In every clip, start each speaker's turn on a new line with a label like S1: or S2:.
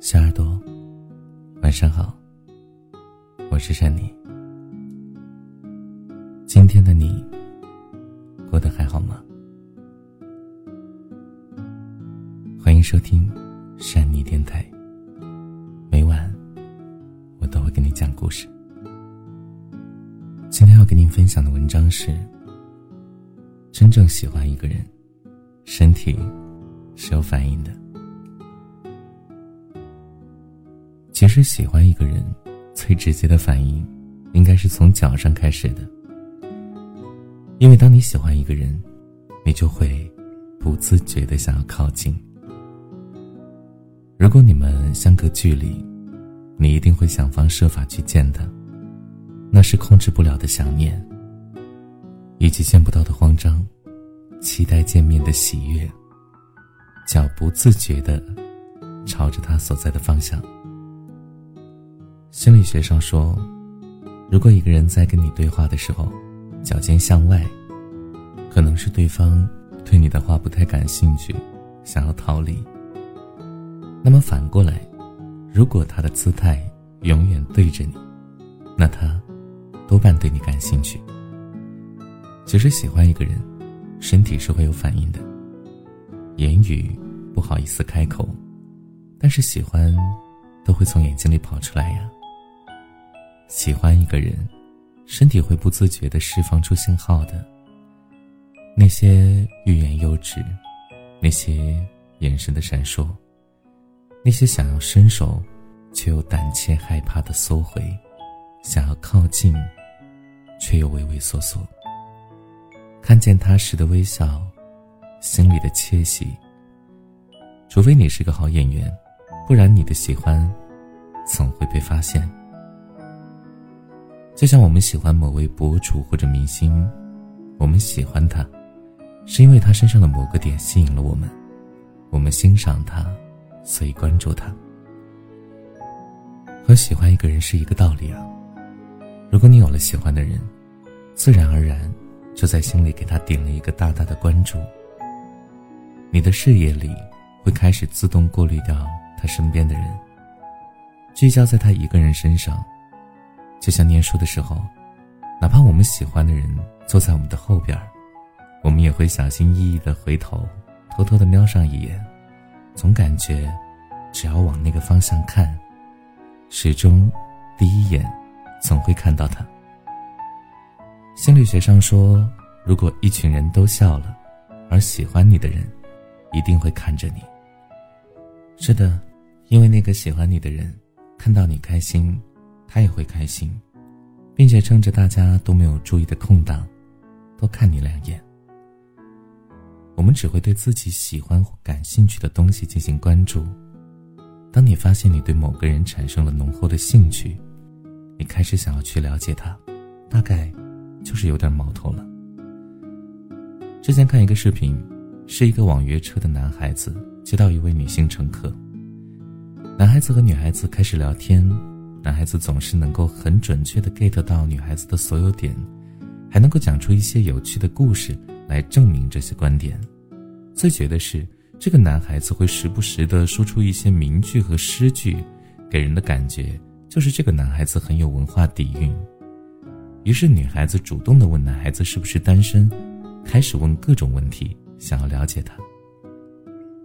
S1: 小耳朵，晚上好，我是珊妮。今天的你过得还好吗？欢迎收听珊妮电台，每晚我都会给你讲故事。今天要给您分享的文章是：真正喜欢一个人，身体是有反应的。其实喜欢一个人，最直接的反应，应该是从脚上开始的。因为当你喜欢一个人，你就会不自觉的想要靠近。如果你们相隔距离，你一定会想方设法去见他，那是控制不了的想念，以及见不到的慌张，期待见面的喜悦，脚不自觉的朝着他所在的方向。心理学上说，如果一个人在跟你对话的时候，脚尖向外，可能是对方对你的话不太感兴趣，想要逃离。那么反过来，如果他的姿态永远对着你，那他多半对你感兴趣。其实喜欢一个人，身体是会有反应的，言语不好意思开口，但是喜欢都会从眼睛里跑出来呀。喜欢一个人，身体会不自觉的释放出信号的。那些欲言又止，那些眼神的闪烁，那些想要伸手却又胆怯害怕的缩回，想要靠近却又畏畏缩缩。看见他时的微笑，心里的窃喜。除非你是个好演员，不然你的喜欢总会被发现。就像我们喜欢某位博主或者明星，我们喜欢他，是因为他身上的某个点吸引了我们，我们欣赏他，所以关注他。和喜欢一个人是一个道理啊。如果你有了喜欢的人，自然而然就在心里给他点了一个大大的关注。你的视野里会开始自动过滤掉他身边的人，聚焦在他一个人身上。就像念书的时候，哪怕我们喜欢的人坐在我们的后边我们也会小心翼翼的回头，偷偷的瞄上一眼，总感觉只要往那个方向看，始终第一眼总会看到他。心理学上说，如果一群人都笑了，而喜欢你的人一定会看着你。是的，因为那个喜欢你的人看到你开心。他也会开心，并且趁着大家都没有注意的空档，多看你两眼。我们只会对自己喜欢或感兴趣的东西进行关注。当你发现你对某个人产生了浓厚的兴趣，你开始想要去了解他，大概就是有点毛头了。之前看一个视频，是一个网约车的男孩子接到一位女性乘客，男孩子和女孩子开始聊天。男孩子总是能够很准确的 get 到女孩子的所有点，还能够讲出一些有趣的故事来证明这些观点。最绝的是，这个男孩子会时不时的说出一些名句和诗句，给人的感觉就是这个男孩子很有文化底蕴。于是，女孩子主动的问男孩子是不是单身，开始问各种问题，想要了解他。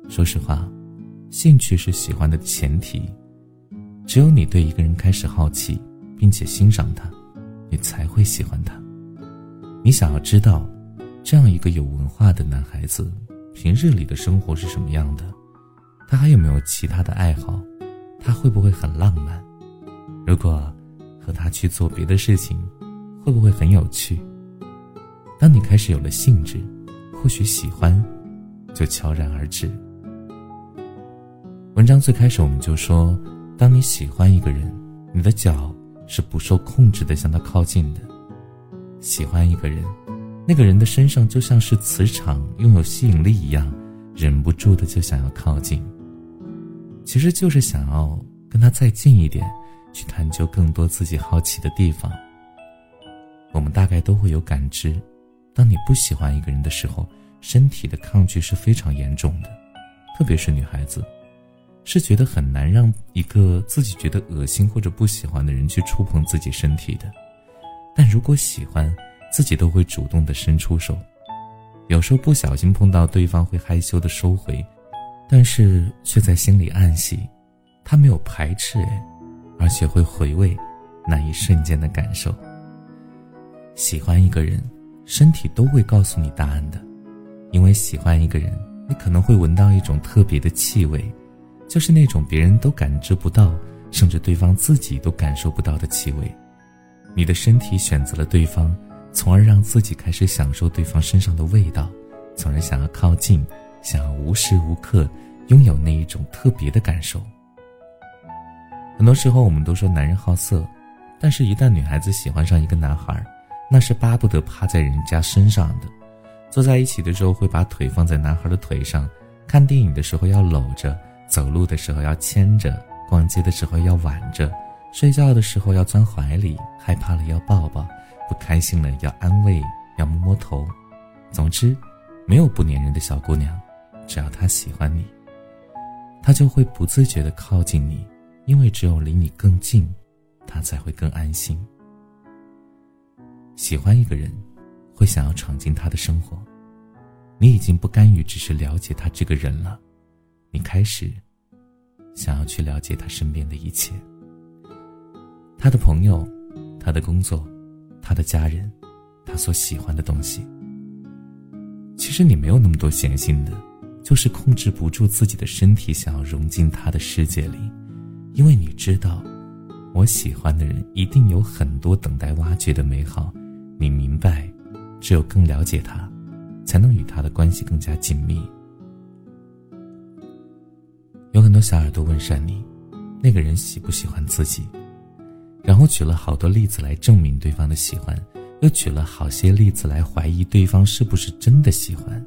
S1: 说实话，兴趣是喜欢的前提。只有你对一个人开始好奇，并且欣赏他，你才会喜欢他。你想要知道，这样一个有文化的男孩子，平日里的生活是什么样的？他还有没有其他的爱好？他会不会很浪漫？如果和他去做别的事情，会不会很有趣？当你开始有了兴致，或许喜欢就悄然而至。文章最开始我们就说。当你喜欢一个人，你的脚是不受控制的向他靠近的。喜欢一个人，那个人的身上就像是磁场拥有吸引力一样，忍不住的就想要靠近。其实就是想要跟他再近一点，去探究更多自己好奇的地方。我们大概都会有感知，当你不喜欢一个人的时候，身体的抗拒是非常严重的，特别是女孩子。是觉得很难让一个自己觉得恶心或者不喜欢的人去触碰自己身体的。但如果喜欢，自己都会主动的伸出手。有时候不小心碰到对方会害羞的收回，但是却在心里暗喜，他没有排斥，而且会回味那一瞬间的感受。喜欢一个人，身体都会告诉你答案的，因为喜欢一个人，你可能会闻到一种特别的气味，就是那种别人都感知不到，甚至对方自己都感受不到的气味。你的身体选择了对方。从而让自己开始享受对方身上的味道，从而想要靠近，想要无时无刻拥有那一种特别的感受。很多时候，我们都说男人好色，但是，一旦女孩子喜欢上一个男孩，那是巴不得趴在人家身上的。坐在一起的时候，会把腿放在男孩的腿上；看电影的时候要搂着，走路的时候要牵着，逛街的时候要挽着，睡觉的时候要钻怀里，害怕了要抱抱。不开心了要安慰，要摸摸头。总之，没有不粘人的小姑娘，只要她喜欢你，她就会不自觉地靠近你，因为只有离你更近，她才会更安心。喜欢一个人，会想要闯进他的生活，你已经不甘于只是了解他这个人了，你开始想要去了解他身边的一切，他的朋友，他的工作。他的家人，他所喜欢的东西。其实你没有那么多闲心的，就是控制不住自己的身体，想要融进他的世界里，因为你知道，我喜欢的人一定有很多等待挖掘的美好。你明白，只有更了解他，才能与他的关系更加紧密。小耳朵问珊妮，那个人喜不喜欢自己？然后举了好多例子来证明对方的喜欢，又举了好些例子来怀疑对方是不是真的喜欢。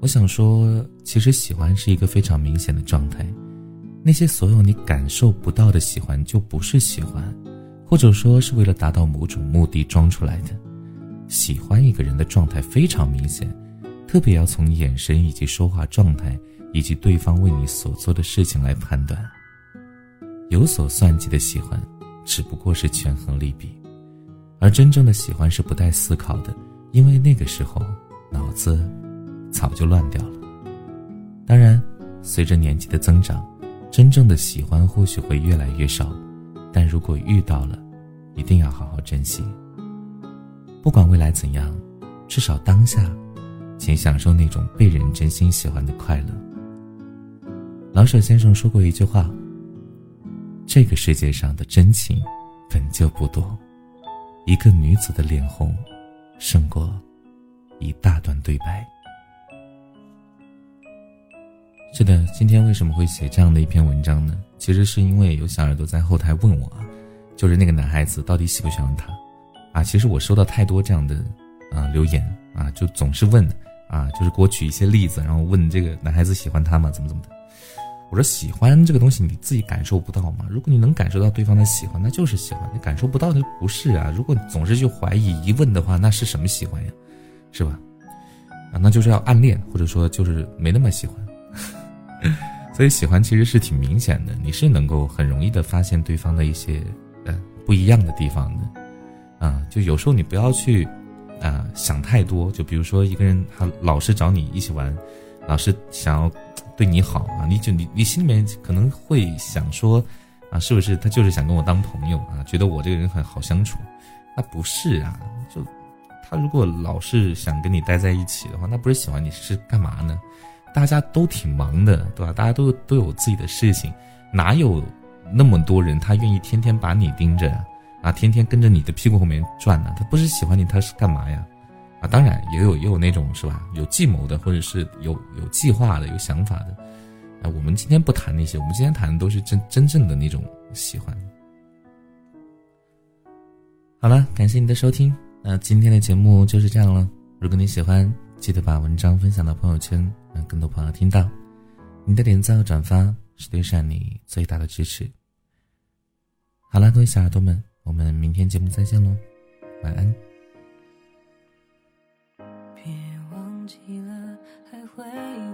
S1: 我想说，其实喜欢是一个非常明显的状态，那些所有你感受不到的喜欢就不是喜欢，或者说是为了达到某种目的装出来的。喜欢一个人的状态非常明显，特别要从眼神以及说话状态以及对方为你所做的事情来判断。有所算计的喜欢，只不过是权衡利弊，而真正的喜欢是不带思考的，因为那个时候脑子早就乱掉了。当然，随着年纪的增长，真正的喜欢或许会越来越少，但如果遇到了，一定要好好珍惜。不管未来怎样，至少当下，请享受那种被人真心喜欢的快乐。老舍先生说过一句话。这个世界上的真情本就不多，一个女子的脸红，胜过一大段对白。是的，今天为什么会写这样的一篇文章呢？其实是因为有小耳朵在后台问我，就是那个男孩子到底喜不喜欢他？啊，其实我收到太多这样的啊留言啊，就总是问啊，就是给我举一些例子，然后问这个男孩子喜欢他吗？怎么怎么的。我说喜欢这个东西你自己感受不到吗？如果你能感受到对方的喜欢，那就是喜欢；你感受不到，那不是啊。如果你总是去怀疑、疑问的话，那是什么喜欢呀？是吧？啊，那就是要暗恋，或者说就是没那么喜欢。所以喜欢其实是挺明显的，你是能够很容易的发现对方的一些呃不一样的地方的。啊，就有时候你不要去啊想太多。就比如说一个人他老是找你一起玩，老是想要。对你好啊，你就你你心里面可能会想说，啊，是不是他就是想跟我当朋友啊？觉得我这个人很好相处，那不是啊。就他如果老是想跟你待在一起的话，那不是喜欢你是干嘛呢？大家都挺忙的，对吧？大家都都有自己的事情，哪有那么多人他愿意天天把你盯着啊，天天跟着你的屁股后面转呢？他不是喜欢你，他是干嘛呀？啊，当然也有也有那种是吧？有计谋的，或者是有有计划的、有想法的。啊，我们今天不谈那些，我们今天谈的都是真真正的那种喜欢。好了，感谢你的收听，那今天的节目就是这样了。如果你喜欢，记得把文章分享到朋友圈，让更多朋友听到。你的点赞和转发是对善你最大的支持。好了，各位小耳朵们，我们明天节目再见喽，晚安。
S2: 忘记了还会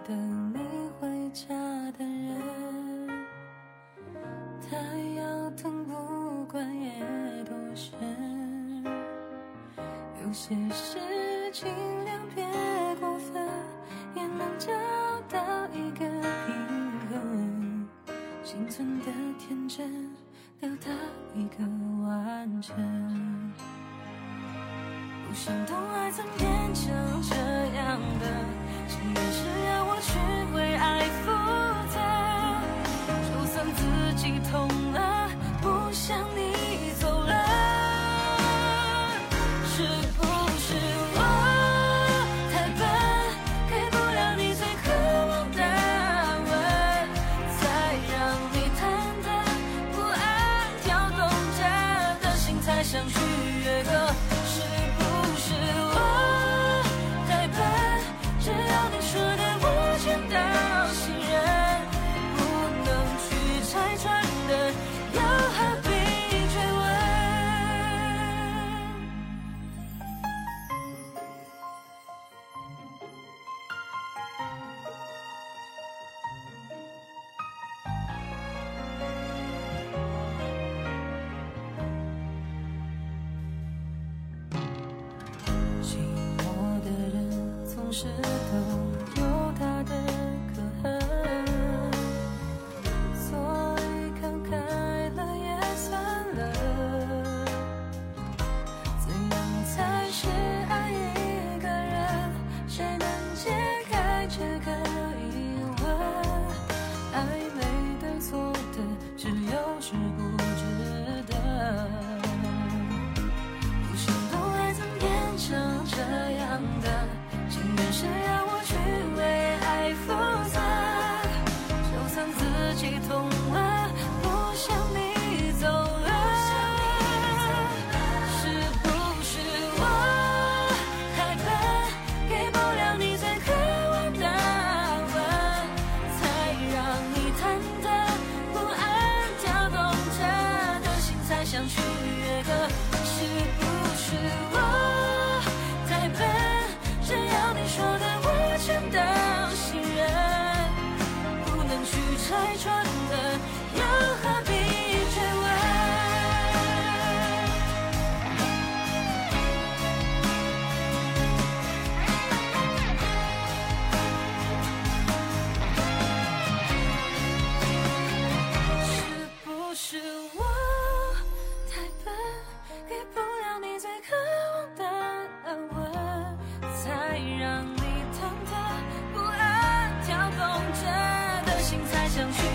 S2: 等你回家的人，太要等，不管夜多深。有些事情两遍。不想懂爱怎变成这样的？情愿是要我学会爱负责，就算自己痛了，不想你走了。是不是我太笨，给不了你最渴望的安稳，才让你忐忑不安跳动着的心，才想。相许。